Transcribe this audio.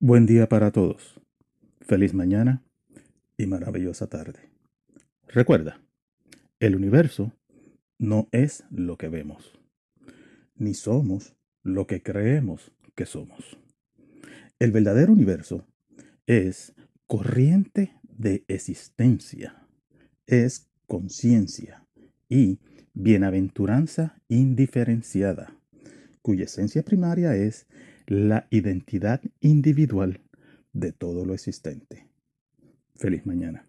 Buen día para todos. Feliz mañana y maravillosa tarde. Recuerda, el universo no es lo que vemos, ni somos lo que creemos que somos. El verdadero universo es corriente de existencia, es conciencia y bienaventuranza indiferenciada, cuya esencia primaria es la identidad individual de todo lo existente. Feliz mañana.